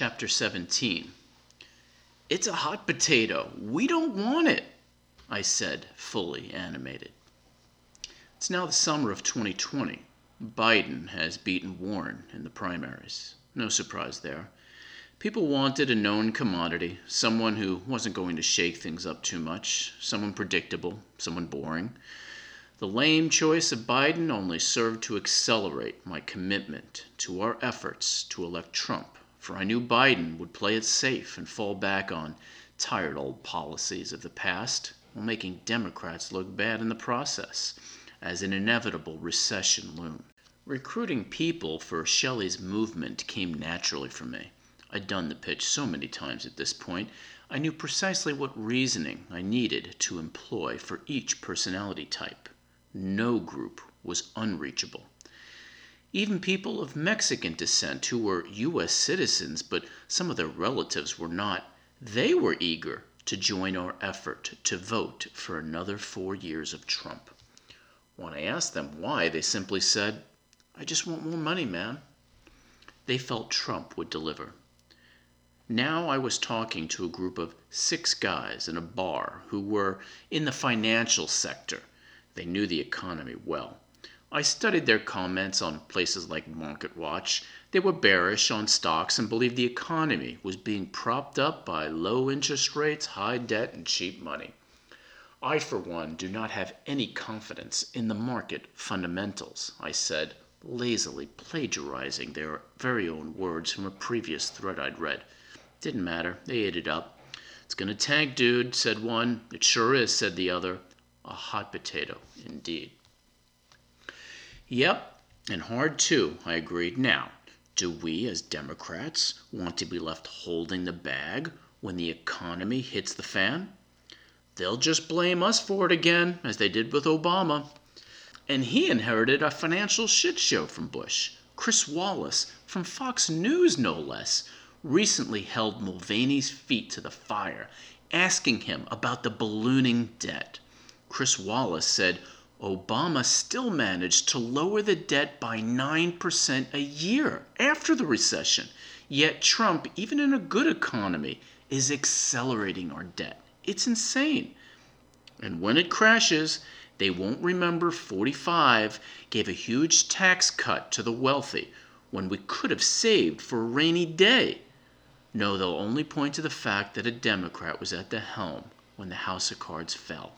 Chapter 17 It's a hot potato. We don't want it, I said, fully animated. It's now the summer of 2020. Biden has beaten Warren in the primaries. No surprise there. People wanted a known commodity, someone who wasn't going to shake things up too much, someone predictable, someone boring. The lame choice of Biden only served to accelerate my commitment to our efforts to elect Trump for I knew Biden would play it safe and fall back on tired old policies of the past while making Democrats look bad in the process as an inevitable recession loomed. Recruiting people for Shelley's movement came naturally for me. I'd done the pitch so many times at this point, I knew precisely what reasoning I needed to employ for each personality type. No group was unreachable. Even people of Mexican descent who were U.S. citizens, but some of their relatives were not, they were eager to join our effort to vote for another four years of Trump. When I asked them why, they simply said, I just want more money, man. They felt Trump would deliver. Now I was talking to a group of six guys in a bar who were in the financial sector. They knew the economy well. I studied their comments on places like MarketWatch. They were bearish on stocks and believed the economy was being propped up by low interest rates, high debt, and cheap money. I, for one, do not have any confidence in the market fundamentals, I said, lazily plagiarizing their very own words from a previous thread I'd read. Didn't matter, they ate it up. It's gonna tank, dude, said one. It sure is, said the other. A hot potato, indeed. Yep, and hard too, I agreed. Now, do we as Democrats want to be left holding the bag when the economy hits the fan? They'll just blame us for it again, as they did with Obama. And he inherited a financial shit show from Bush. Chris Wallace, from Fox News no less, recently held Mulvaney's feet to the fire, asking him about the ballooning debt. Chris Wallace said, Obama still managed to lower the debt by 9% a year after the recession. Yet Trump, even in a good economy, is accelerating our debt. It's insane. And when it crashes, they won't remember 45 gave a huge tax cut to the wealthy when we could have saved for a rainy day. No, they'll only point to the fact that a Democrat was at the helm when the House of Cards fell.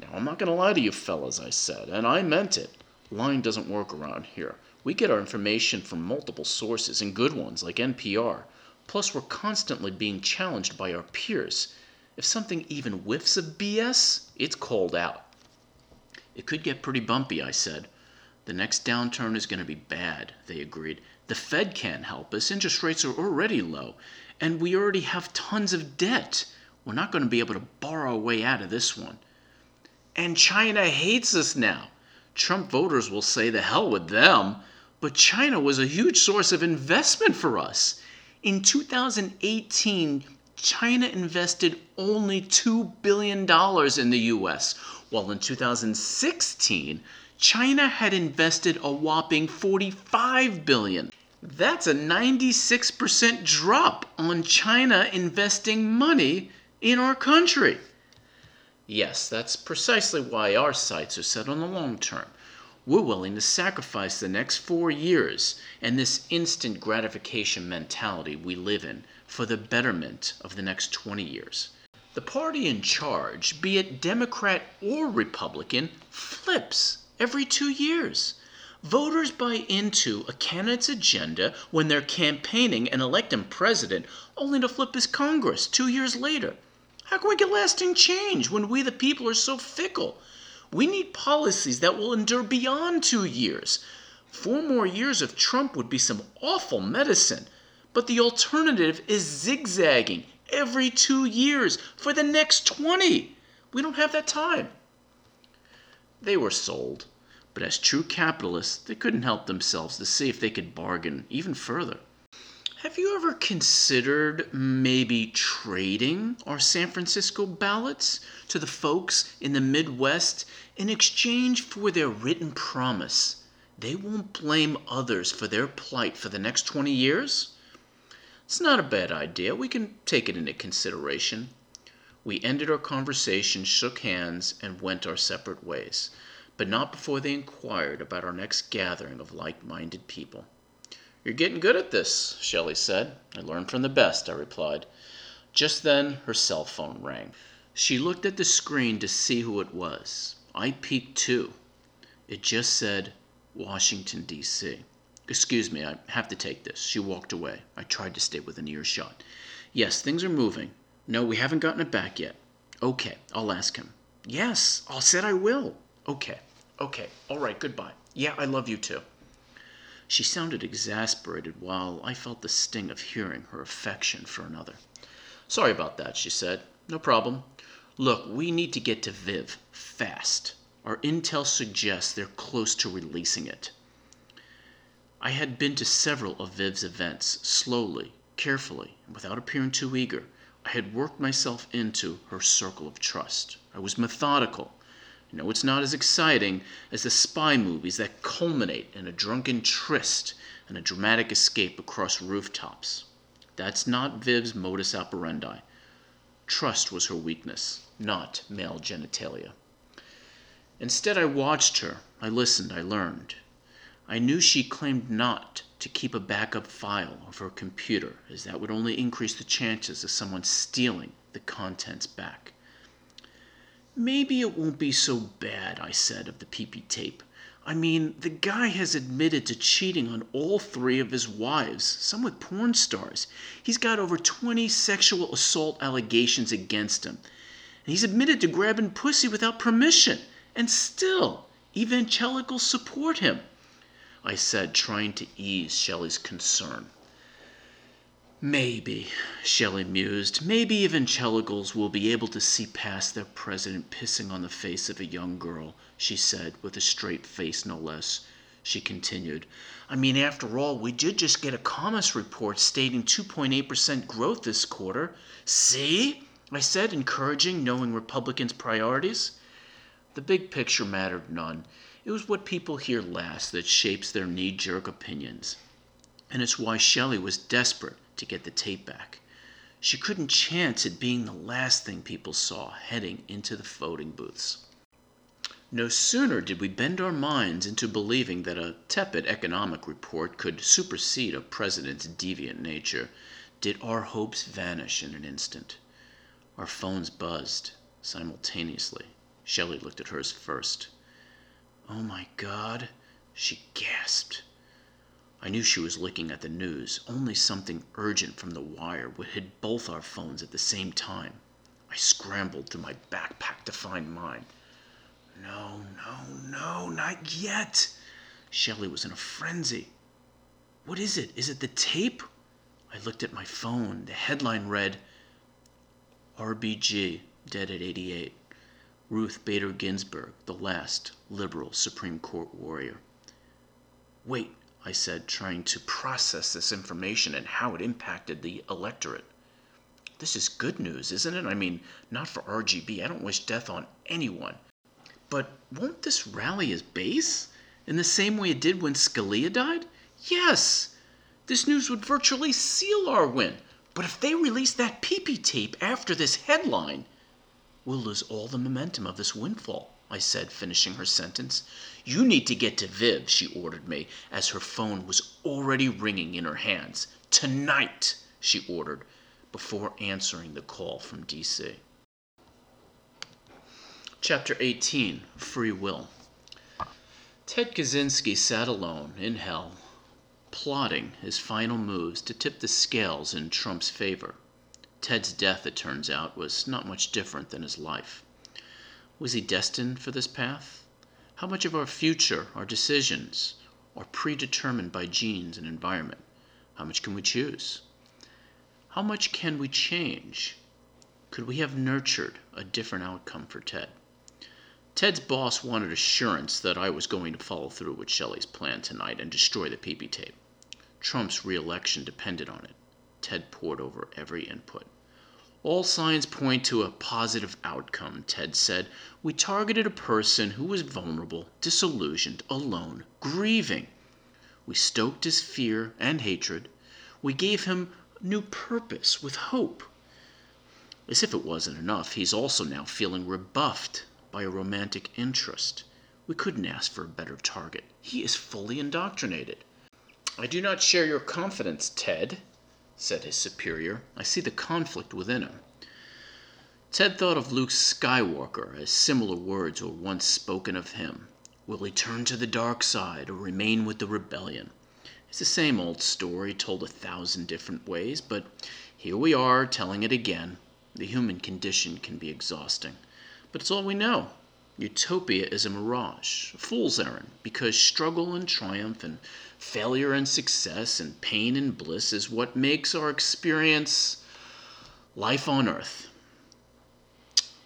Now, I'm not going to lie to you fellas, I said, and I meant it. Lying doesn't work around here. We get our information from multiple sources, and good ones like NPR. Plus, we're constantly being challenged by our peers. If something even whiffs of BS, it's called out. It could get pretty bumpy, I said. The next downturn is going to be bad, they agreed. The Fed can't help us. Interest rates are already low, and we already have tons of debt. We're not going to be able to borrow our way out of this one. And China hates us now. Trump voters will say the hell with them, but China was a huge source of investment for us. In 2018, China invested only $2 billion in the US, while in 2016, China had invested a whopping 45 billion. That's a 96% drop on China investing money in our country. Yes, that's precisely why our sights are set on the long term. We're willing to sacrifice the next four years and this instant gratification mentality we live in for the betterment of the next 20 years. The party in charge, be it Democrat or Republican, flips every two years. Voters buy into a candidate's agenda when they're campaigning and elect him president, only to flip his Congress two years later. How can we get lasting change when we, the people, are so fickle? We need policies that will endure beyond two years. Four more years of Trump would be some awful medicine, but the alternative is zigzagging every two years for the next 20. We don't have that time. They were sold, but as true capitalists, they couldn't help themselves to see if they could bargain even further. Have you ever considered maybe trading our San Francisco ballots to the folks in the Midwest in exchange for their written promise they won't blame others for their plight for the next 20 years? It's not a bad idea. We can take it into consideration. We ended our conversation, shook hands, and went our separate ways, but not before they inquired about our next gathering of like minded people. You're getting good at this, Shelley said. I learned from the best, I replied. Just then her cell phone rang. She looked at the screen to see who it was. I peeked too. It just said Washington, D.C. Excuse me, I have to take this. She walked away. I tried to stay within earshot. Yes, things are moving. No, we haven't gotten it back yet. Okay, I'll ask him. Yes, I said I will. Okay, okay, all right, goodbye. Yeah, I love you too. She sounded exasperated, while I felt the sting of hearing her affection for another. Sorry about that, she said. No problem. Look, we need to get to Viv fast. Our intel suggests they're close to releasing it. I had been to several of Viv's events. Slowly, carefully, and without appearing too eager, I had worked myself into her circle of trust. I was methodical. Know it's not as exciting as the spy movies that culminate in a drunken tryst and a dramatic escape across rooftops. That's not Viv's modus operandi. Trust was her weakness, not male genitalia. Instead, I watched her. I listened. I learned. I knew she claimed not to keep a backup file of her computer, as that would only increase the chances of someone stealing the contents back. Maybe it won't be so bad, I said of the PP tape. I mean, the guy has admitted to cheating on all three of his wives, some with porn stars. He's got over 20 sexual assault allegations against him. And he's admitted to grabbing pussy without permission. And still, evangelicals support him. I said, trying to ease Shelley's concern. Maybe, Shelley mused, maybe evangelicals will be able to see past their president pissing on the face of a young girl, she said, with a straight face no less. She continued, I mean, after all, we did just get a commerce report stating 2.8% growth this quarter. See? I said, encouraging, knowing Republicans' priorities. The big picture mattered none. It was what people hear last that shapes their knee jerk opinions. And it's why Shelley was desperate to get the tape back. She couldn't chance it being the last thing people saw heading into the voting booths. No sooner did we bend our minds into believing that a tepid economic report could supersede a president's deviant nature did our hopes vanish in an instant. Our phones buzzed simultaneously. Shelley looked at hers first. Oh my God, she gasped. I knew she was looking at the news. Only something urgent from the wire would hit both our phones at the same time. I scrambled through my backpack to find mine. No, no, no, not yet. Shelley was in a frenzy. What is it? Is it the tape? I looked at my phone. The headline read RBG, dead at 88. Ruth Bader Ginsburg, the last liberal Supreme Court warrior. Wait, I said, trying to process this information and how it impacted the electorate. This is good news, isn't it? I mean, not for RGB. I don't wish death on anyone. But won't this rally his base? In the same way it did when Scalia died? Yes! This news would virtually seal our win. But if they release that PP tape after this headline, We'll lose all the momentum of this windfall, I said, finishing her sentence. You need to get to Viv, she ordered me, as her phone was already ringing in her hands. Tonight, she ordered, before answering the call from DC. Chapter 18 Free Will Ted Kaczynski sat alone in hell, plotting his final moves to tip the scales in Trump's favor. Ted's death, it turns out, was not much different than his life. Was he destined for this path? How much of our future, our decisions, are predetermined by genes and environment? How much can we choose? How much can we change? Could we have nurtured a different outcome for Ted? Ted's boss wanted assurance that I was going to follow through with Shelley's plan tonight and destroy the PP tape. Trump's reelection depended on it. Ted pored over every input. All signs point to a positive outcome, Ted said. We targeted a person who was vulnerable, disillusioned, alone, grieving. We stoked his fear and hatred. We gave him new purpose, with hope. As if it wasn't enough, he's also now feeling rebuffed by a romantic interest. We couldn't ask for a better target. He is fully indoctrinated. I do not share your confidence, Ted, said his superior. I see the conflict within him. Ted thought of Luke Skywalker as similar words were once spoken of him. Will he turn to the dark side or remain with the rebellion? It's the same old story told a thousand different ways, but here we are telling it again. The human condition can be exhausting, but it's all we know. Utopia is a mirage, a fool's errand, because struggle and triumph and failure and success and pain and bliss is what makes our experience life on earth.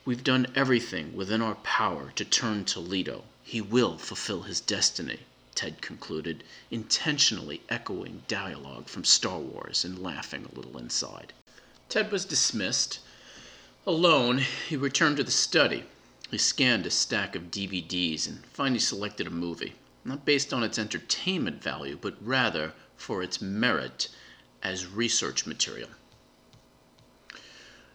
We've done everything within our power to turn Toledo. He will fulfill his destiny, Ted concluded, intentionally echoing dialogue from Star Wars and laughing a little inside. Ted was dismissed Alone, he returned to the study. He scanned a stack of DVDs and finally selected a movie, not based on its entertainment value, but rather for its merit as research material.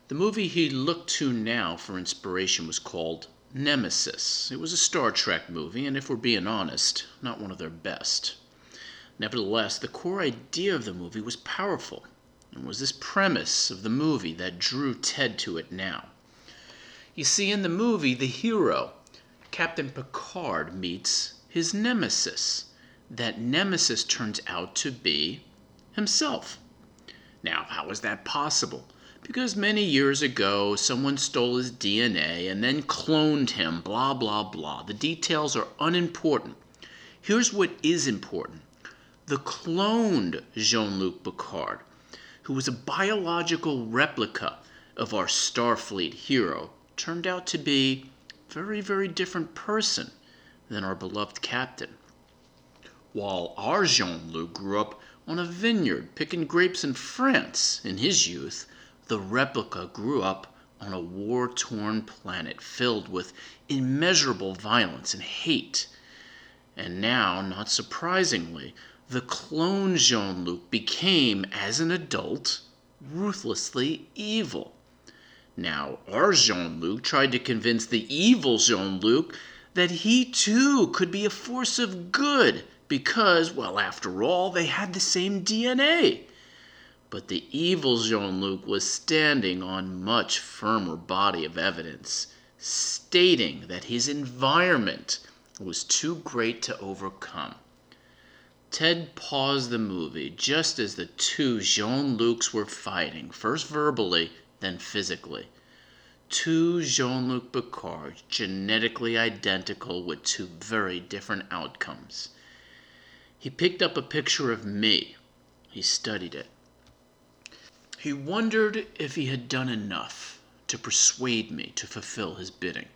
The movie he looked to now for inspiration was called Nemesis. It was a Star Trek movie, and if we're being honest, not one of their best. Nevertheless, the core idea of the movie was powerful. It was this premise of the movie that drew Ted to it now. You see, in the movie, the hero, Captain Picard, meets his nemesis. That nemesis turns out to be himself. Now, how is that possible? Because many years ago, someone stole his DNA and then cloned him, blah, blah, blah. The details are unimportant. Here's what is important the cloned Jean Luc Picard who was a biological replica of our Starfleet hero, turned out to be a very, very different person than our beloved captain. While our Jean Luc grew up on a vineyard picking grapes in France in his youth, the replica grew up on a war torn planet filled with immeasurable violence and hate. And now, not surprisingly, the clone Jean Luc became, as an adult, ruthlessly evil. Now, our Jean Luc tried to convince the evil Jean Luc that he too could be a force of good because, well, after all, they had the same DNA. But the evil Jean Luc was standing on much firmer body of evidence, stating that his environment was too great to overcome. Ted paused the movie just as the two Jean Lucs were fighting, first verbally, then physically. Two Jean Luc Picards, genetically identical with two very different outcomes. He picked up a picture of me. He studied it. He wondered if he had done enough to persuade me to fulfill his bidding.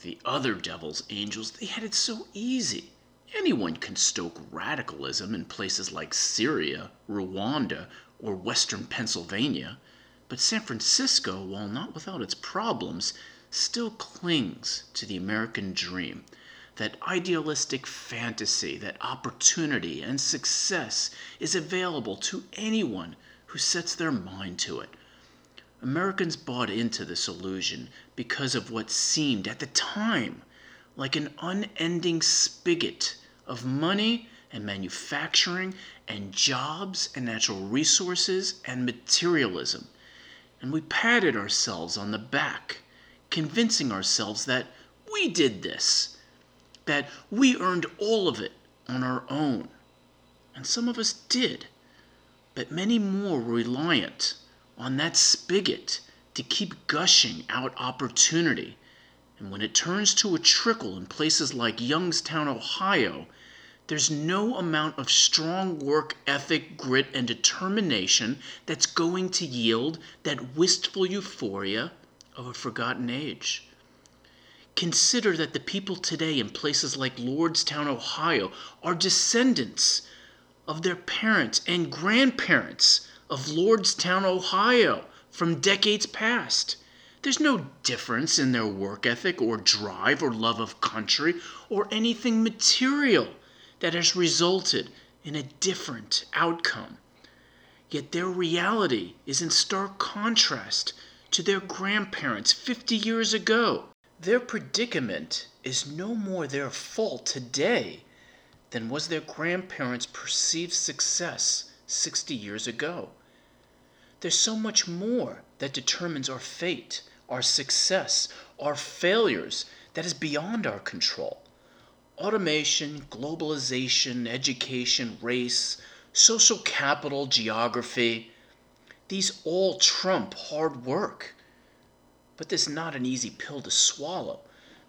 The other devil's angels, they had it so easy. Anyone can stoke radicalism in places like Syria, Rwanda, or western Pennsylvania, but San Francisco, while not without its problems, still clings to the American dream, that idealistic fantasy that opportunity and success is available to anyone who sets their mind to it. Americans bought into this illusion because of what seemed at the time like an unending spigot of money and manufacturing and jobs and natural resources and materialism. And we patted ourselves on the back, convincing ourselves that we did this, that we earned all of it on our own. And some of us did, but many more were reliant on that spigot to keep gushing out opportunity and when it turns to a trickle in places like Youngstown, Ohio, there's no amount of strong work ethic, grit, and determination that's going to yield that wistful euphoria of a forgotten age. Consider that the people today in places like Lordstown, Ohio, are descendants of their parents and grandparents of Lordstown, Ohio, from decades past. There's no difference in their work ethic or drive or love of country or anything material that has resulted in a different outcome. Yet their reality is in stark contrast to their grandparents 50 years ago. Their predicament is no more their fault today than was their grandparents' perceived success 60 years ago. There's so much more that determines our fate, our success, our failures that is beyond our control. Automation, globalization, education, race, social capital, geography, these all trump hard work. But this is not an easy pill to swallow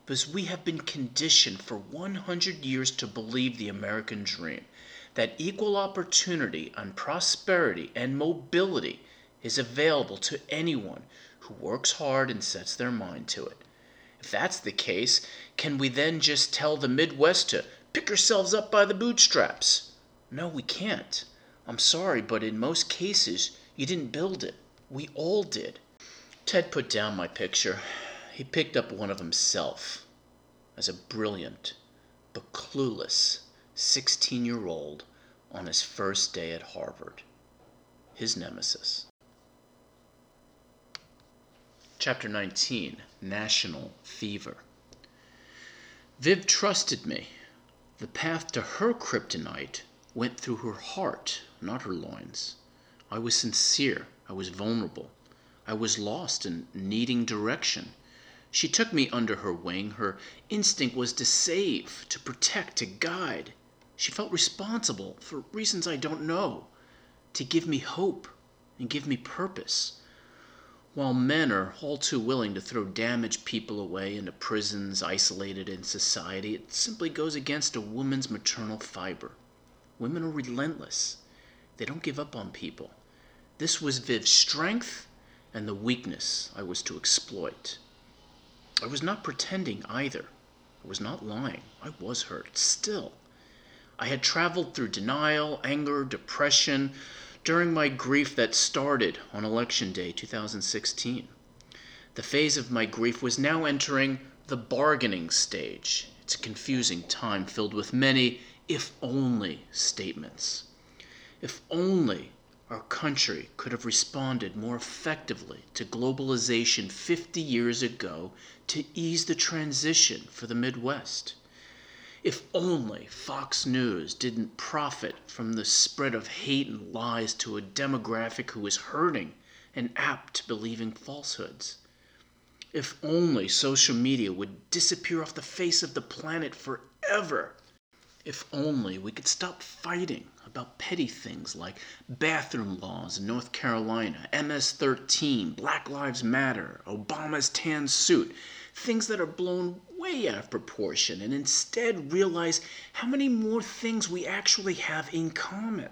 because we have been conditioned for 100 years to believe the American dream that equal opportunity and prosperity and mobility is available to anyone who works hard and sets their mind to it. If that's the case, can we then just tell the Midwest to pick ourselves up by the bootstraps? No, we can't. I'm sorry, but in most cases, you didn't build it. We all did. Ted put down my picture. He picked up one of himself as a brilliant but clueless 16 year old on his first day at Harvard, his nemesis. Chapter 19 National Fever. Viv trusted me. The path to her kryptonite went through her heart, not her loins. I was sincere. I was vulnerable. I was lost and needing direction. She took me under her wing. Her instinct was to save, to protect, to guide. She felt responsible, for reasons I don't know, to give me hope and give me purpose. While men are all too willing to throw damaged people away into prisons, isolated in society, it simply goes against a woman's maternal fiber. Women are relentless. They don't give up on people. This was Viv's strength and the weakness I was to exploit. I was not pretending either. I was not lying. I was hurt. Still, I had traveled through denial, anger, depression during my grief that started on Election Day 2016. The phase of my grief was now entering the bargaining stage. It's a confusing time filled with many if only statements. If only our country could have responded more effectively to globalization 50 years ago to ease the transition for the Midwest. If only Fox News didn't profit from the spread of hate and lies to a demographic who is hurting and apt to believing falsehoods. If only social media would disappear off the face of the planet forever. If only we could stop fighting about petty things like bathroom laws in North Carolina, MS 13, Black Lives Matter, Obama's tan suit, things that are blown way out of proportion, and instead realize how many more things we actually have in common.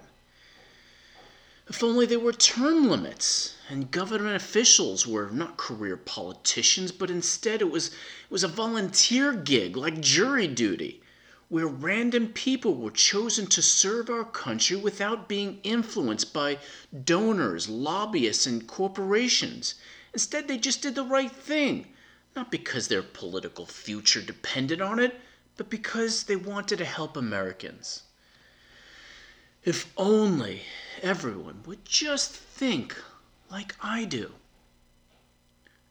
If only there were term limits and government officials were not career politicians, but instead it was, it was a volunteer gig like jury duty where random people were chosen to serve our country without being influenced by donors, lobbyists, and corporations. Instead, they just did the right thing, not because their political future depended on it, but because they wanted to help Americans. If only everyone would just think like I do.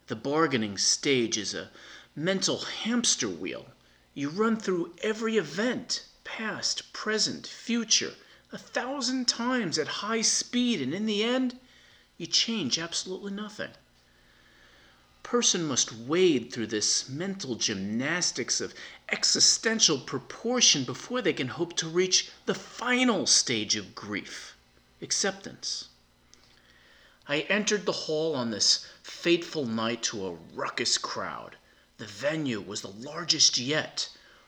The bargaining stage is a mental hamster wheel you run through every event, past, present, future, a thousand times at high speed, and in the end, you change absolutely nothing. Person must wade through this mental gymnastics of existential proportion before they can hope to reach the final stage of grief acceptance. I entered the hall on this fateful night to a ruckus crowd. The venue was the largest yet.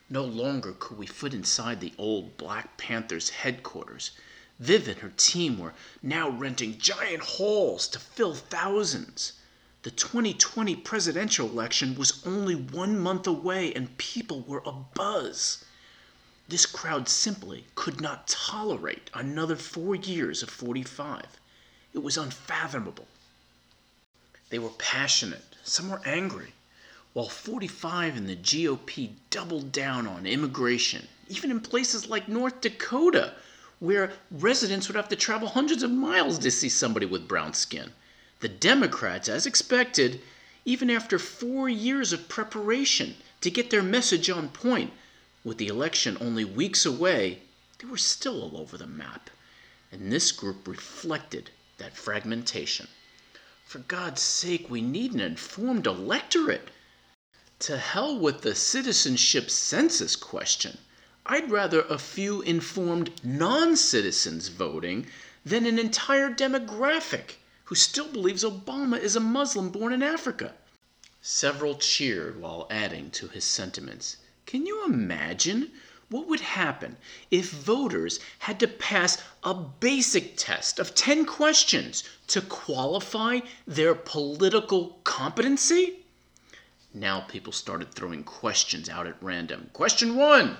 No longer could we fit inside the old Black Panthers headquarters. Viv and her team were now renting giant halls to fill thousands. The 2020 presidential election was only one month away and people were abuzz. This crowd simply could not tolerate another four years of 45. It was unfathomable. They were passionate, some were angry, while 45 and the GOP doubled down on immigration, even in places like North Dakota, where residents would have to travel hundreds of miles to see somebody with brown skin. The Democrats, as expected, even after four years of preparation to get their message on point, with the election only weeks away, they were still all over the map. And this group reflected that fragmentation. For God's sake, we need an informed electorate. To hell with the citizenship census question. I'd rather a few informed non citizens voting than an entire demographic who still believes Obama is a Muslim born in Africa. Several cheered while adding to his sentiments. Can you imagine what would happen if voters had to pass a basic test of 10 questions to qualify their political competency? Now people started throwing questions out at random. Question one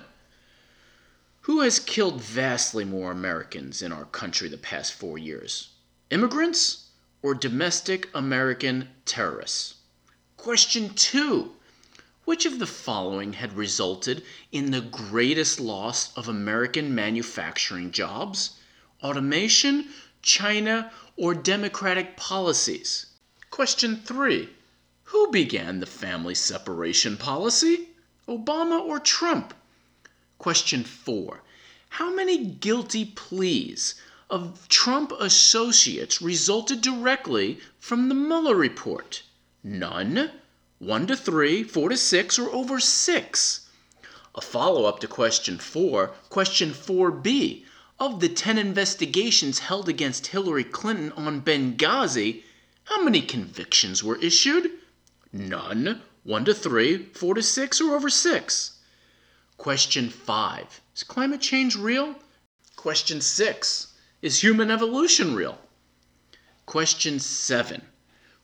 Who has killed vastly more Americans in our country the past four years? Immigrants or domestic American terrorists? Question two Which of the following had resulted in the greatest loss of American manufacturing jobs? Automation, China, or democratic policies? Question three Who began the family separation policy? Obama or Trump? Question four How many guilty pleas of Trump associates resulted directly from the Mueller report? None. One to three, four to six, or over six. A follow up to question four, question 4b. Of the 10 investigations held against Hillary Clinton on Benghazi, how many convictions were issued? None. One to three, four to six, or over six. Question 5. Is climate change real? Question 6. Is human evolution real? Question 7.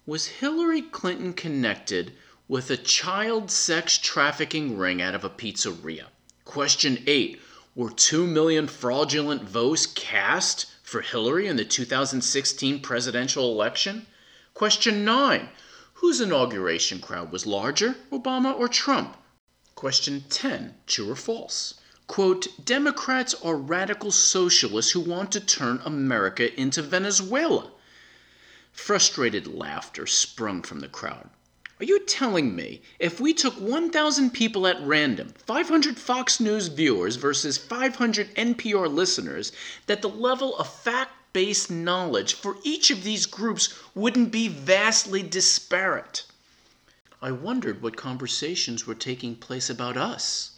Was Hillary Clinton connected with a child sex trafficking ring out of a pizzeria? Question 8. Were 2 million fraudulent votes cast for Hillary in the 2016 presidential election? Question 9. Whose inauguration crowd was larger, Obama or Trump? Question 10. True or false? Quote, Democrats are radical socialists who want to turn America into Venezuela. Frustrated laughter sprung from the crowd. Are you telling me if we took 1,000 people at random, 500 Fox News viewers versus 500 NPR listeners, that the level of fact based knowledge for each of these groups wouldn't be vastly disparate? I wondered what conversations were taking place about us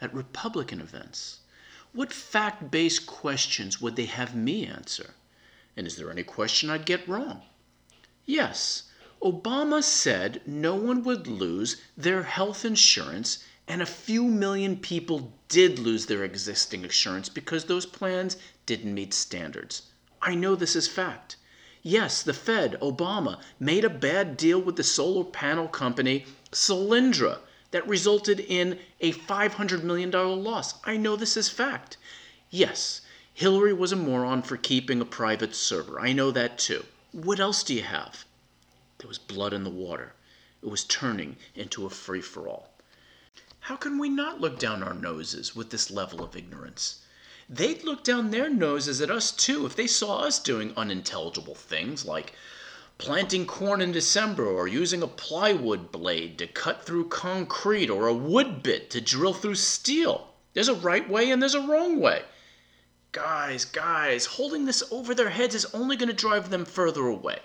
at Republican events. What fact based questions would they have me answer? And is there any question I'd get wrong? Yes, Obama said no one would lose their health insurance, and a few million people did lose their existing insurance because those plans didn't meet standards. I know this is fact. Yes, the Fed, Obama, made a bad deal with the solar panel company Solyndra that resulted in a $500 million loss. I know this is fact. Yes, Hillary was a moron for keeping a private server. I know that too. What else do you have? There was blood in the water. It was turning into a free for all. How can we not look down our noses with this level of ignorance? They'd look down their noses at us too if they saw us doing unintelligible things like planting corn in December or using a plywood blade to cut through concrete or a wood bit to drill through steel. There's a right way and there's a wrong way. Guys, guys, holding this over their heads is only going to drive them further away.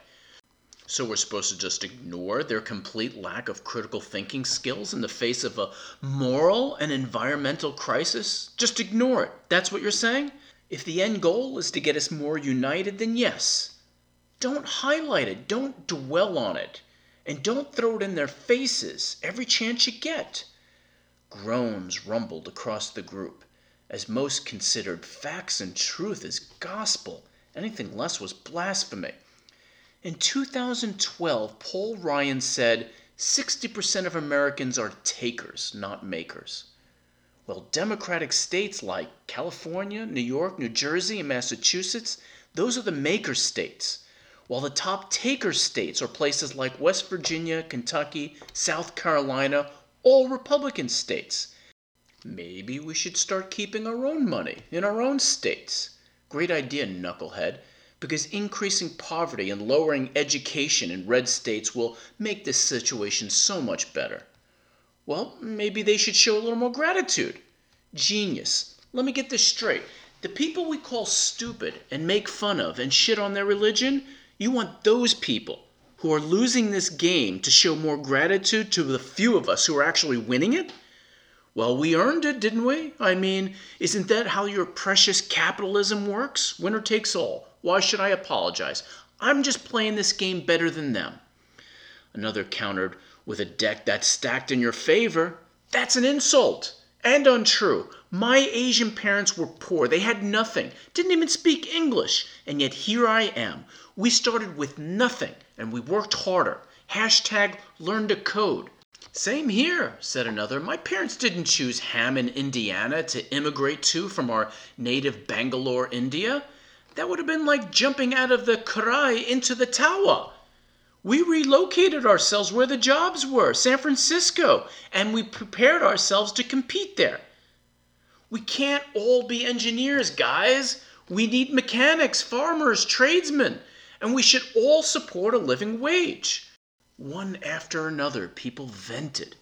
So we're supposed to just ignore their complete lack of critical thinking skills in the face of a moral and environmental crisis? Just ignore it. That's what you're saying? If the end goal is to get us more united, then yes. Don't highlight it, don't dwell on it, and don't throw it in their faces every chance you get. Groans rumbled across the group as most considered facts and truth as gospel. Anything less was blasphemy. In 2012, Paul Ryan said 60% of Americans are takers, not makers. Well, Democratic states like California, New York, New Jersey, and Massachusetts, those are the maker states. While the top taker states are places like West Virginia, Kentucky, South Carolina, all Republican states. Maybe we should start keeping our own money in our own states. Great idea, knucklehead, because increasing poverty and lowering education in red states will make this situation so much better. Well, maybe they should show a little more gratitude. Genius. Let me get this straight. The people we call stupid and make fun of and shit on their religion, you want those people who are losing this game to show more gratitude to the few of us who are actually winning it? Well, we earned it, didn't we? I mean, isn't that how your precious capitalism works? Winner takes all. Why should I apologize? I'm just playing this game better than them. Another countered with a deck that's stacked in your favor. That's an insult and untrue. My Asian parents were poor. They had nothing, didn't even speak English. And yet here I am. We started with nothing and we worked harder. Hashtag learn to code. Same here, said another. My parents didn't choose Hammond, Indiana to immigrate to from our native Bangalore, India. That would have been like jumping out of the Karai into the Tawa. We relocated ourselves where the jobs were, San Francisco, and we prepared ourselves to compete there. We can't all be engineers, guys. We need mechanics, farmers, tradesmen, and we should all support a living wage. One after another, people vented.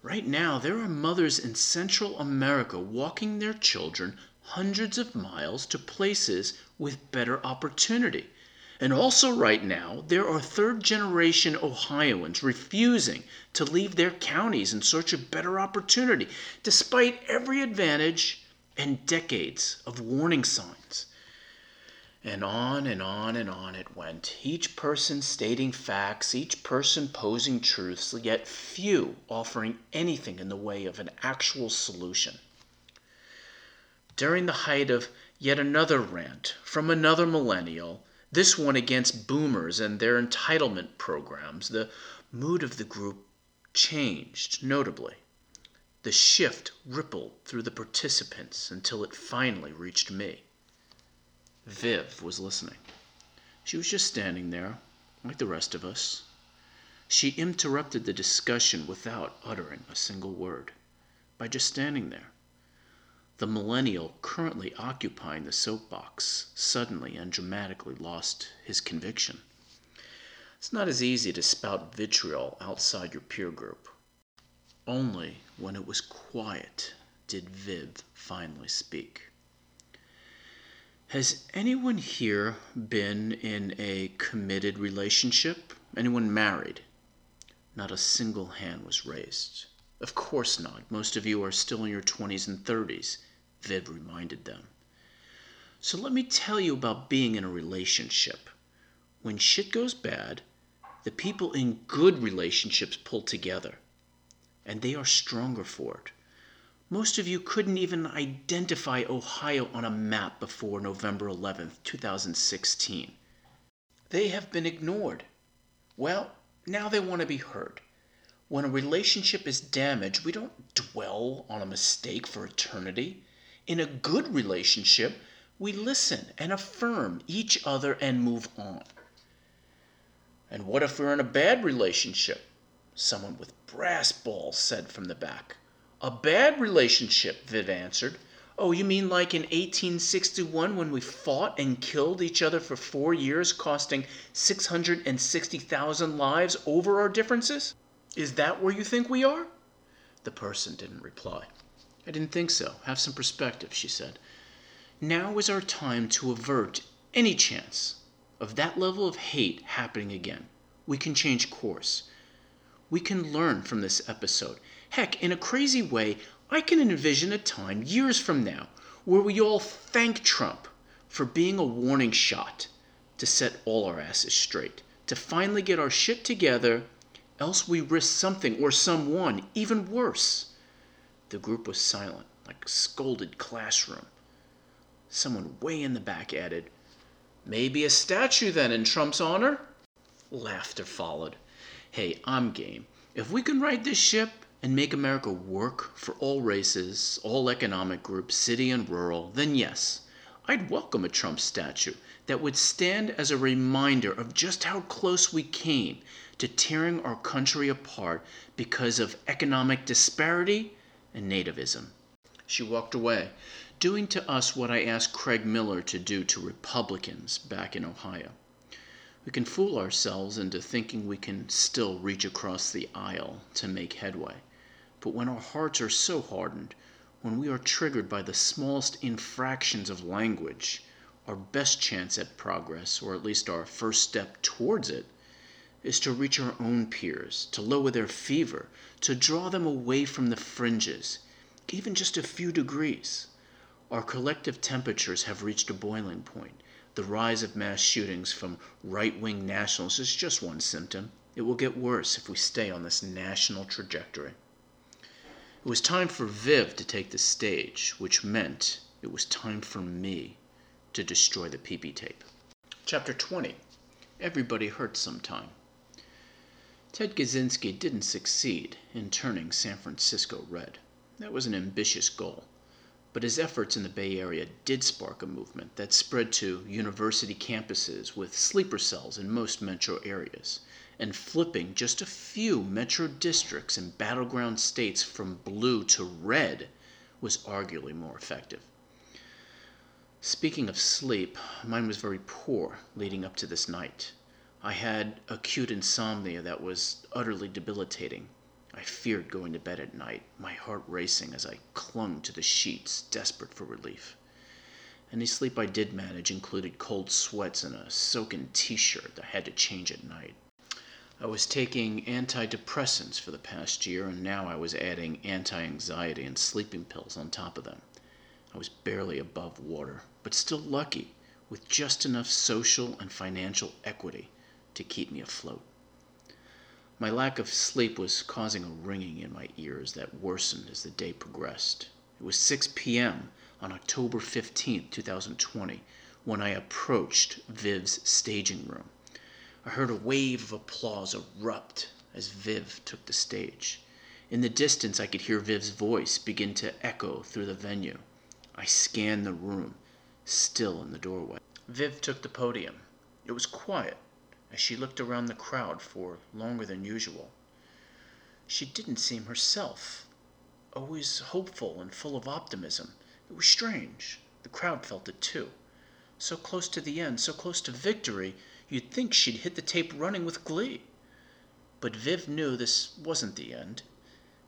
Right now, there are mothers in Central America walking their children hundreds of miles to places with better opportunity. And also, right now, there are third generation Ohioans refusing to leave their counties in search of better opportunity, despite every advantage and decades of warning signs. And on and on and on it went, each person stating facts, each person posing truths, yet few offering anything in the way of an actual solution. During the height of yet another rant from another millennial, this one against boomers and their entitlement programs, the mood of the group changed notably. The shift rippled through the participants until it finally reached me. Viv was listening. She was just standing there, like the rest of us. She interrupted the discussion without uttering a single word, by just standing there. The millennial currently occupying the soapbox suddenly and dramatically lost his conviction. It's not as easy to spout vitriol outside your peer group. Only when it was quiet did Viv finally speak. Has anyone here been in a committed relationship? Anyone married? Not a single hand was raised. Of course not. Most of you are still in your 20s and 30s, Viv reminded them. So let me tell you about being in a relationship. When shit goes bad, the people in good relationships pull together, and they are stronger for it. Most of you couldn't even identify Ohio on a map before November 11th, 2016. They have been ignored. Well, now they want to be heard. When a relationship is damaged, we don't dwell on a mistake for eternity. In a good relationship, we listen and affirm each other and move on. And what if we're in a bad relationship? Someone with brass balls said from the back. A bad relationship, Viv answered. Oh, you mean like in 1861 when we fought and killed each other for four years, costing 660,000 lives over our differences? Is that where you think we are? The person didn't reply. I didn't think so. Have some perspective, she said. Now is our time to avert any chance of that level of hate happening again. We can change course. We can learn from this episode Heck, in a crazy way, I can envision a time years from now where we all thank Trump for being a warning shot to set all our asses straight, to finally get our shit together, else we risk something or someone even worse. The group was silent, like a scolded classroom. Someone way in the back added, Maybe a statue then in Trump's honor? Laughter followed. Hey, I'm game. If we can right this ship, and make America work for all races, all economic groups, city and rural, then yes, I'd welcome a Trump statue that would stand as a reminder of just how close we came to tearing our country apart because of economic disparity and nativism. She walked away, doing to us what I asked Craig Miller to do to Republicans back in Ohio. We can fool ourselves into thinking we can still reach across the aisle to make headway. But when our hearts are so hardened, when we are triggered by the smallest infractions of language, our best chance at progress, or at least our first step towards it, is to reach our own peers, to lower their fever, to draw them away from the fringes, even just a few degrees. Our collective temperatures have reached a boiling point. The rise of mass shootings from right wing nationalists is just one symptom. It will get worse if we stay on this national trajectory. It was time for Viv to take the stage, which meant it was time for me to destroy the PP tape. Chapter 20 Everybody Hurts Sometime. Ted Kaczynski didn't succeed in turning San Francisco red. That was an ambitious goal but his efforts in the Bay Area did spark a movement that spread to university campuses with sleeper cells in most metro areas, and flipping just a few metro districts in battleground states from blue to red was arguably more effective. Speaking of sleep, mine was very poor leading up to this night. I had acute insomnia that was utterly debilitating I feared going to bed at night, my heart racing as I clung to the sheets, desperate for relief. Any sleep I did manage included cold sweats and a soaking t shirt I had to change at night. I was taking antidepressants for the past year, and now I was adding anti anxiety and sleeping pills on top of them. I was barely above water, but still lucky, with just enough social and financial equity to keep me afloat. My lack of sleep was causing a ringing in my ears that worsened as the day progressed. It was 6 p.m. on October 15, 2020, when I approached Viv's staging room. I heard a wave of applause erupt as Viv took the stage. In the distance, I could hear Viv's voice begin to echo through the venue. I scanned the room, still in the doorway. Viv took the podium. It was quiet as she looked around the crowd for longer than usual. She didn't seem herself, always hopeful and full of optimism. It was strange. The crowd felt it too. So close to the end, so close to victory, you'd think she'd hit the tape running with glee. But Viv knew this wasn't the end.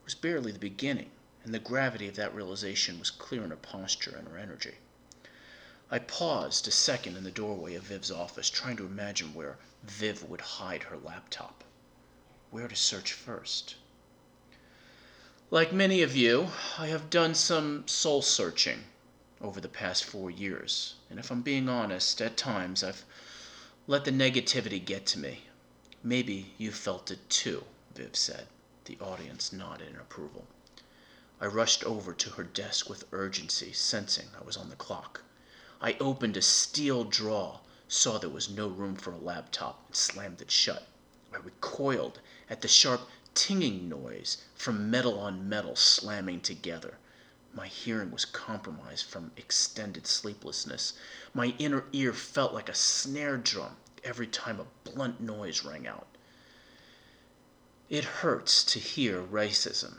It was barely the beginning, and the gravity of that realization was clear in her posture and her energy. I paused a second in the doorway of Viv's office, trying to imagine where Viv would hide her laptop. Where to search first? Like many of you, I have done some soul searching over the past four years, and if I'm being honest, at times I've let the negativity get to me. Maybe you felt it too, Viv said. The audience nodded in approval. I rushed over to her desk with urgency, sensing I was on the clock. I opened a steel drawer, saw there was no room for a laptop, and slammed it shut. I recoiled at the sharp tinging noise from metal on metal slamming together. My hearing was compromised from extended sleeplessness. My inner ear felt like a snare drum every time a blunt noise rang out. It hurts to hear racism.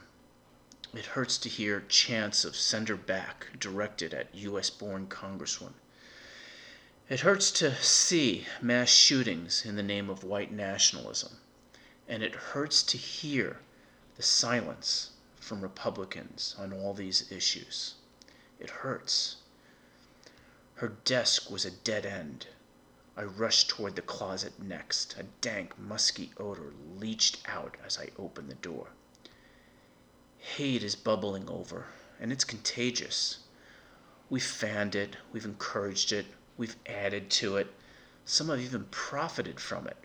It hurts to hear chants of send her back directed at U.S. born congresswomen. It hurts to see mass shootings in the name of white nationalism. And it hurts to hear the silence from Republicans on all these issues. It hurts. Her desk was a dead end. I rushed toward the closet next. A dank, musky odor leached out as I opened the door. Hate is bubbling over, and it's contagious. We've fanned it, we've encouraged it, we've added to it. Some have even profited from it.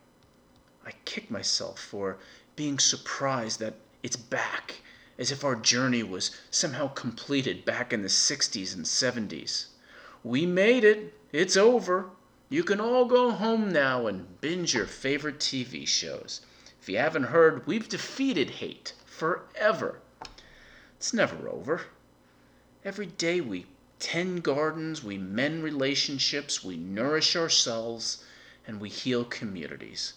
I kick myself for being surprised that it's back, as if our journey was somehow completed back in the 60s and 70s. We made it. It's over. You can all go home now and binge your favorite TV shows. If you haven't heard, we've defeated hate forever. It's never over. Every day we tend gardens, we mend relationships, we nourish ourselves, and we heal communities.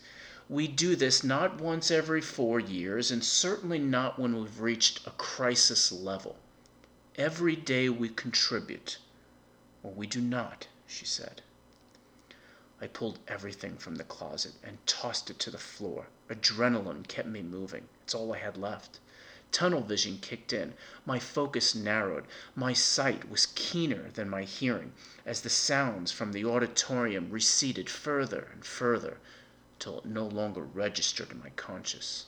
We do this not once every four years, and certainly not when we've reached a crisis level. Every day we contribute, or we do not, she said. I pulled everything from the closet and tossed it to the floor. Adrenaline kept me moving. It's all I had left. Tunnel vision kicked in. My focus narrowed. My sight was keener than my hearing as the sounds from the auditorium receded further and further till it no longer registered in my conscious.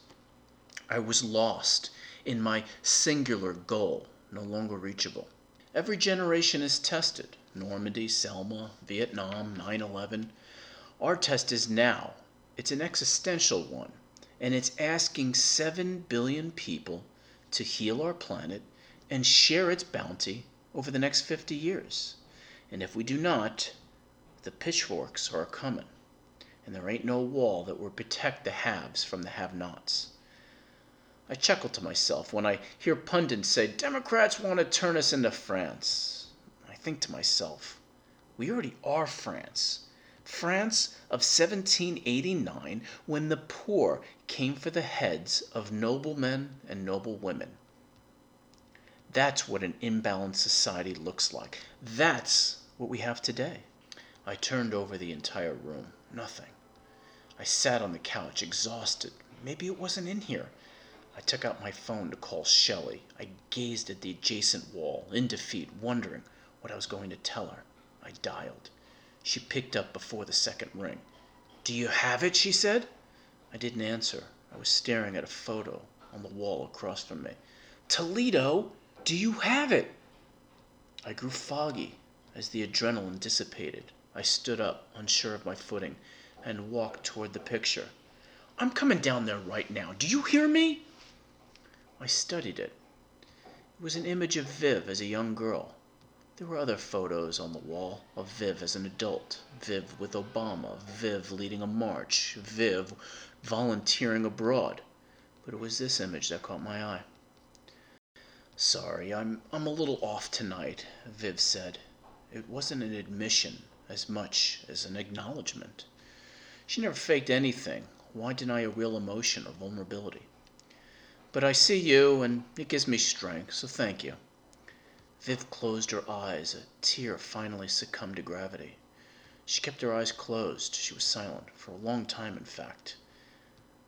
I was lost in my singular goal, no longer reachable. Every generation is tested Normandy, Selma, Vietnam, 9 11. Our test is now. It's an existential one, and it's asking 7 billion people to heal our planet and share its bounty over the next 50 years. And if we do not, the pitchforks are coming, and there ain't no wall that will protect the haves from the have nots. I chuckle to myself when I hear pundits say Democrats want to turn us into France. I think to myself, we already are France. France of 1789, when the poor came for the heads of noblemen and noble women. That's what an imbalanced society looks like. That's what we have today. I turned over the entire room. Nothing. I sat on the couch, exhausted. Maybe it wasn't in here. I took out my phone to call Shelley. I gazed at the adjacent wall, in defeat, wondering what I was going to tell her. I dialed. She picked up before the second ring. Do you have it? she said. I didn't answer. I was staring at a photo on the wall across from me. Toledo, do you have it? I grew foggy as the adrenaline dissipated. I stood up, unsure of my footing, and walked toward the picture. I'm coming down there right now. Do you hear me? I studied it. It was an image of Viv as a young girl. There were other photos on the wall of Viv as an adult, Viv with Obama, Viv leading a march, Viv volunteering abroad, but it was this image that caught my eye. Sorry, I'm, I'm a little off tonight, Viv said. It wasn't an admission as much as an acknowledgement. She never faked anything. Why deny a real emotion or vulnerability? But I see you, and it gives me strength, so thank you. Viv closed her eyes. A tear finally succumbed to gravity. She kept her eyes closed. She was silent, for a long time, in fact.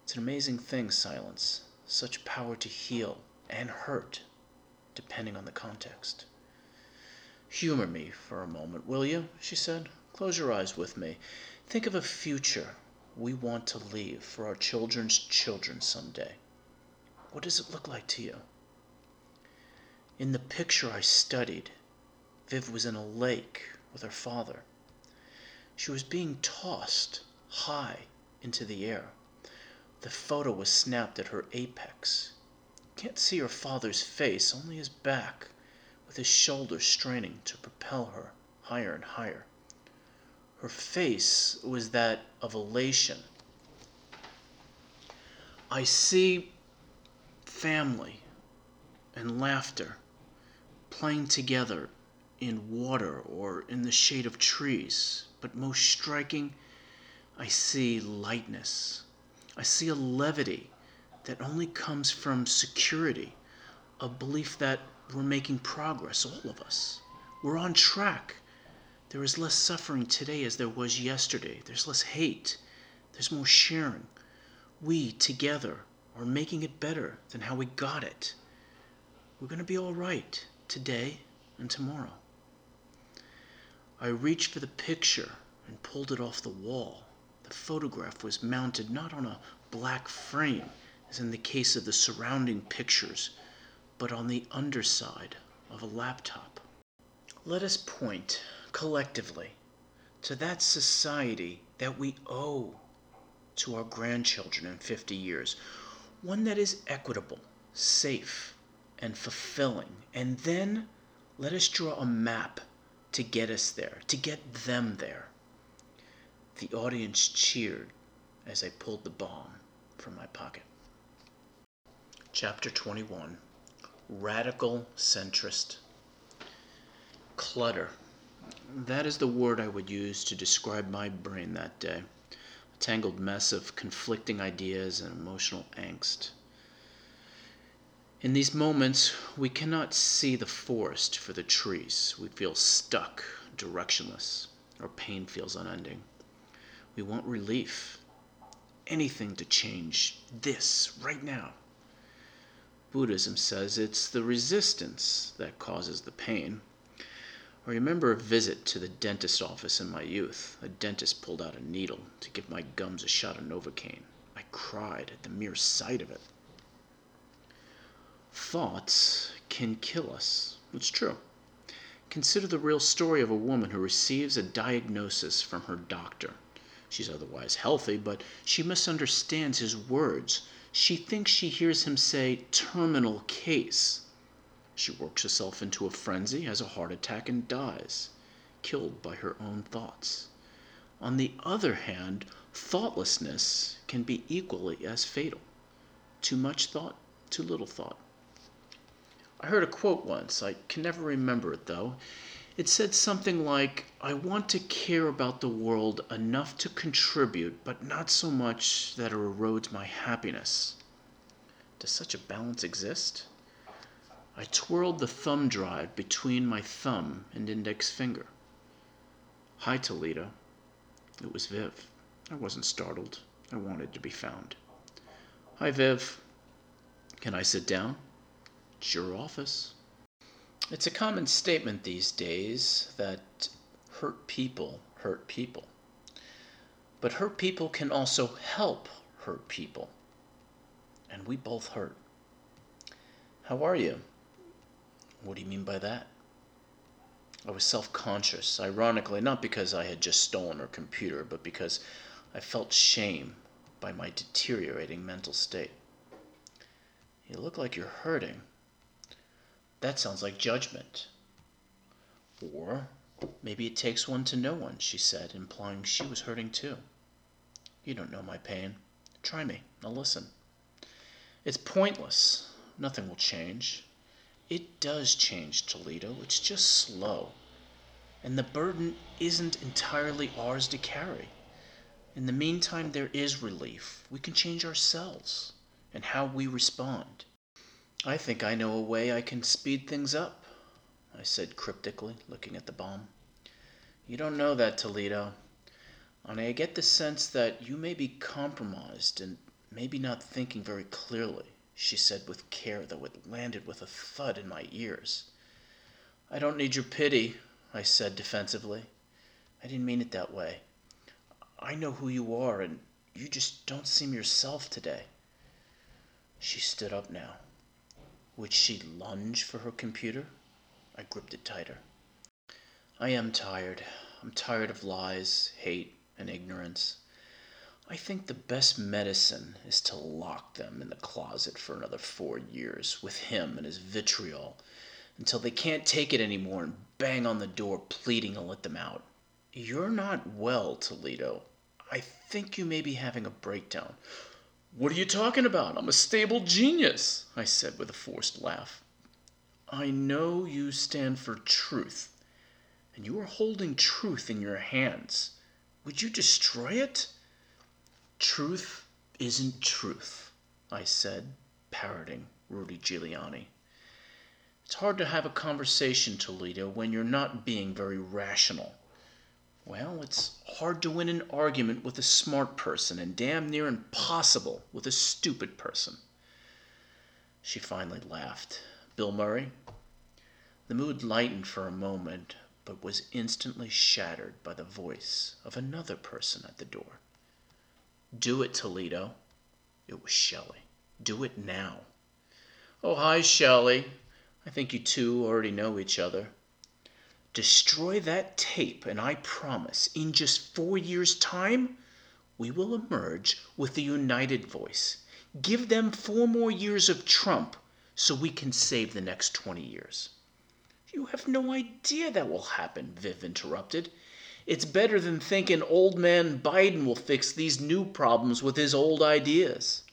It's an amazing thing, silence. Such power to heal and hurt, depending on the context. Humor me for a moment, will you? she said. Close your eyes with me. Think of a future we want to leave for our children's children someday. What does it look like to you? In the picture I studied, Viv was in a lake with her father. She was being tossed high into the air. The photo was snapped at her apex. Can't see her father's face, only his back, with his shoulders straining to propel her higher and higher. Her face was that of elation. I see family and laughter playing together in water or in the shade of trees, but most striking, I see lightness. I see a levity that only comes from security, a belief that we're making progress, all of us. We're on track. There is less suffering today as there was yesterday. There's less hate. There's more sharing. We, together, are making it better than how we got it. We're going to be all right today and tomorrow. I reached for the picture and pulled it off the wall. The photograph was mounted not on a black frame, as in the case of the surrounding pictures, but on the underside of a laptop. Let us point, collectively, to that society that we owe to our grandchildren in 50 years, one that is equitable, safe, and fulfilling. And then let us draw a map to get us there, to get them there. The audience cheered as I pulled the bomb from my pocket. Chapter 21 Radical Centrist Clutter. That is the word I would use to describe my brain that day. A tangled mess of conflicting ideas and emotional angst. In these moments, we cannot see the forest for the trees. We feel stuck, directionless. Our pain feels unending. We want relief. Anything to change this right now. Buddhism says it's the resistance that causes the pain. I remember a visit to the dentist office in my youth. A dentist pulled out a needle to give my gums a shot of Novocaine. I cried at the mere sight of it. Thoughts can kill us. It's true. Consider the real story of a woman who receives a diagnosis from her doctor. She's otherwise healthy, but she misunderstands his words she thinks she hears him say terminal case. She works herself into a frenzy, has a heart attack, and dies, killed by her own thoughts. On the other hand, thoughtlessness can be equally as fatal. Too much thought, too little thought. I heard a quote once, I can never remember it though. It said something like, I want to care about the world enough to contribute, but not so much that it erodes my happiness. Does such a balance exist? I twirled the thumb drive between my thumb and index finger. Hi, Toledo. It was Viv. I wasn't startled. I wanted to be found. Hi, Viv. Can I sit down? Your office. It's a common statement these days that hurt people hurt people. But hurt people can also help hurt people. And we both hurt. How are you? What do you mean by that? I was self conscious, ironically, not because I had just stolen her computer, but because I felt shame by my deteriorating mental state. You look like you're hurting. That sounds like judgment. Or maybe it takes one to know one, she said, implying she was hurting too. You don't know my pain. Try me. Now listen. It's pointless. Nothing will change. It does change, Toledo. It's just slow. And the burden isn't entirely ours to carry. In the meantime, there is relief. We can change ourselves and how we respond. I think I know a way I can speed things up, I said cryptically, looking at the bomb. You don't know that, Toledo. And I get the sense that you may be compromised and maybe not thinking very clearly, she said with care, though it landed with a thud in my ears. I don't need your pity, I said defensively. I didn't mean it that way. I know who you are, and you just don't seem yourself today. She stood up now. Would she lunge for her computer? I gripped it tighter. I am tired. I'm tired of lies, hate, and ignorance. I think the best medicine is to lock them in the closet for another four years with him and his vitriol until they can't take it anymore and bang on the door pleading to let them out. You're not well, Toledo. I think you may be having a breakdown. What are you talking about? I'm a stable genius, I said with a forced laugh. I know you stand for truth, and you are holding truth in your hands. Would you destroy it? Truth isn't truth, I said, parroting Rudy Giuliani. It's hard to have a conversation, Toledo, when you're not being very rational. Well, it's hard to win an argument with a smart person and damn near impossible with a stupid person. She finally laughed. Bill Murray? The mood lightened for a moment, but was instantly shattered by the voice of another person at the door. Do it, Toledo. It was Shelley. Do it now. Oh, hi, Shelley. I think you two already know each other. Destroy that tape, and I promise, in just four years' time, we will emerge with a united voice. Give them four more years of Trump so we can save the next 20 years. You have no idea that will happen, Viv interrupted. It's better than thinking old man Biden will fix these new problems with his old ideas.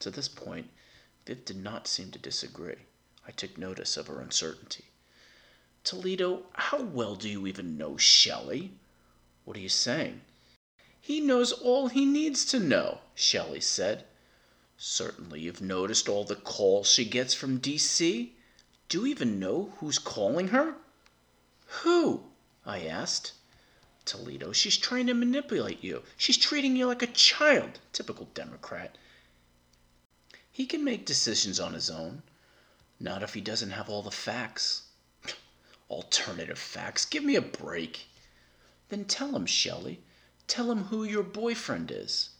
To this point, Viv did not seem to disagree. I took notice of her uncertainty. Toledo, how well do you even know Shelley? What are you saying? He knows all he needs to know, Shelley said. Certainly you've noticed all the calls she gets from D.C. Do you even know who's calling her?" "Who?" I asked. "Toledo, she's trying to manipulate you. She's treating you like a child. Typical Democrat. He can make decisions on his own. Not if he doesn't have all the facts." "Alternative facts! Give me a break." "Then tell him, Shelley. Tell him who your boy friend is."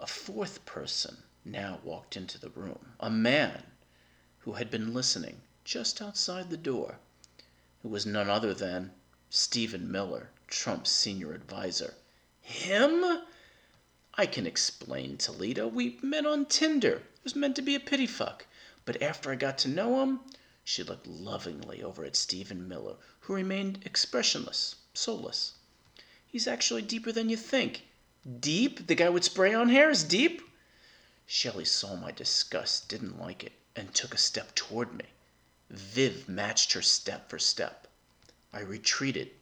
A fourth person now walked into the room a man who had been listening just outside the door. It was none other than Stephen Miller, Trump's senior adviser. "Him?" "I can explain, Toledo. We met on Tinder. It was meant to be a pity fuck. But after I got to know him She looked lovingly over at Stephen Miller, who remained expressionless, soulless. "He's actually deeper than you think." "Deep? The guy with spray on hair is deep?" Shelley saw my disgust, didn't like it, and took a step toward me. Viv matched her step for step. I retreated,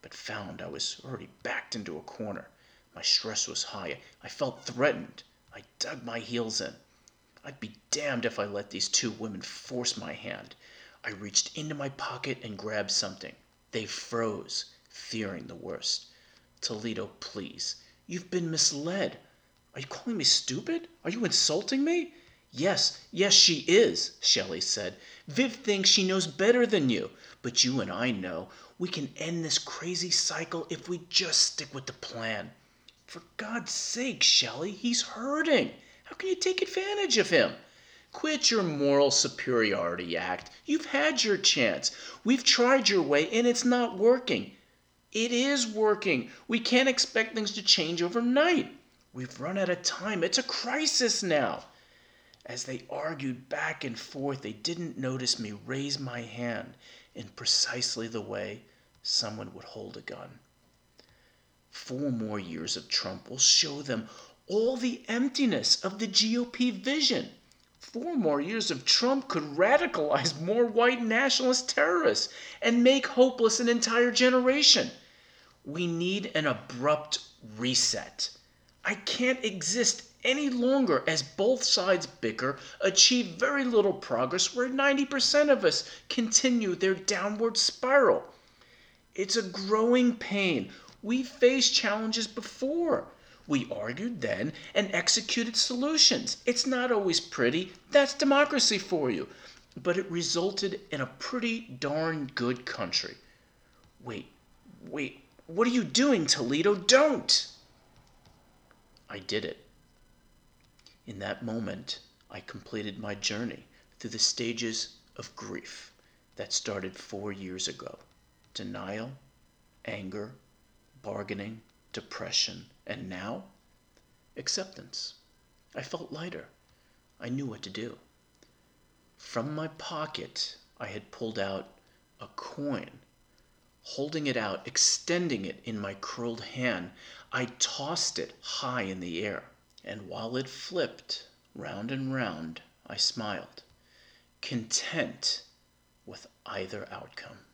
but found I was already backed into a corner. My stress was high. I felt threatened. I dug my heels in. I'd be damned if I let these two women force my hand. I reached into my pocket and grabbed something. They froze, fearing the worst. Toledo, please. You've been misled. Are you calling me stupid? Are you insulting me? Yes, yes, she is, Shelley said. Viv thinks she knows better than you. But you and I know we can end this crazy cycle if we just stick with the plan. For God's sake, Shelley, he's hurting. How can you take advantage of him? Quit your moral superiority act. You've had your chance. We've tried your way and it's not working. It is working. We can't expect things to change overnight. We've run out of time. It's a crisis now. As they argued back and forth, they didn't notice me raise my hand in precisely the way someone would hold a gun. Four more years of Trump will show them all the emptiness of the GOP vision. Four more years of Trump could radicalize more white nationalist terrorists and make hopeless an entire generation. We need an abrupt reset. I can't exist any longer as both sides bicker, achieve very little progress, where 90% of us continue their downward spiral. It's a growing pain. We faced challenges before. We argued then and executed solutions. It's not always pretty. That's democracy for you. But it resulted in a pretty darn good country. Wait, wait, what are you doing, Toledo? Don't! I did it. In that moment, I completed my journey through the stages of grief that started four years ago denial, anger, bargaining, depression, and now acceptance. I felt lighter. I knew what to do. From my pocket, I had pulled out a coin Holding it out, extending it in my curled hand, I tossed it high in the air, and while it flipped round and round, I smiled, content with either outcome.